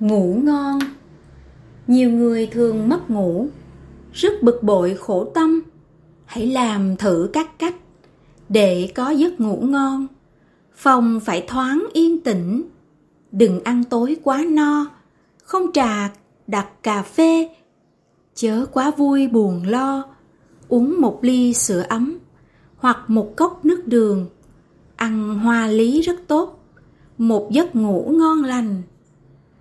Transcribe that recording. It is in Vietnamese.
Ngủ ngon. Nhiều người thường mất ngủ, Rất bực bội khổ tâm. Hãy làm thử các cách Để có giấc ngủ ngon. Phòng phải thoáng yên tĩnh, Đừng ăn tối quá no, Không trà, đặt cà phê, Chớ quá vui buồn lo. Uống một ly sữa ấm Hoặc một cốc nước đường, Ăn hoa lý rất tốt. Một giấc ngủ ngon lành.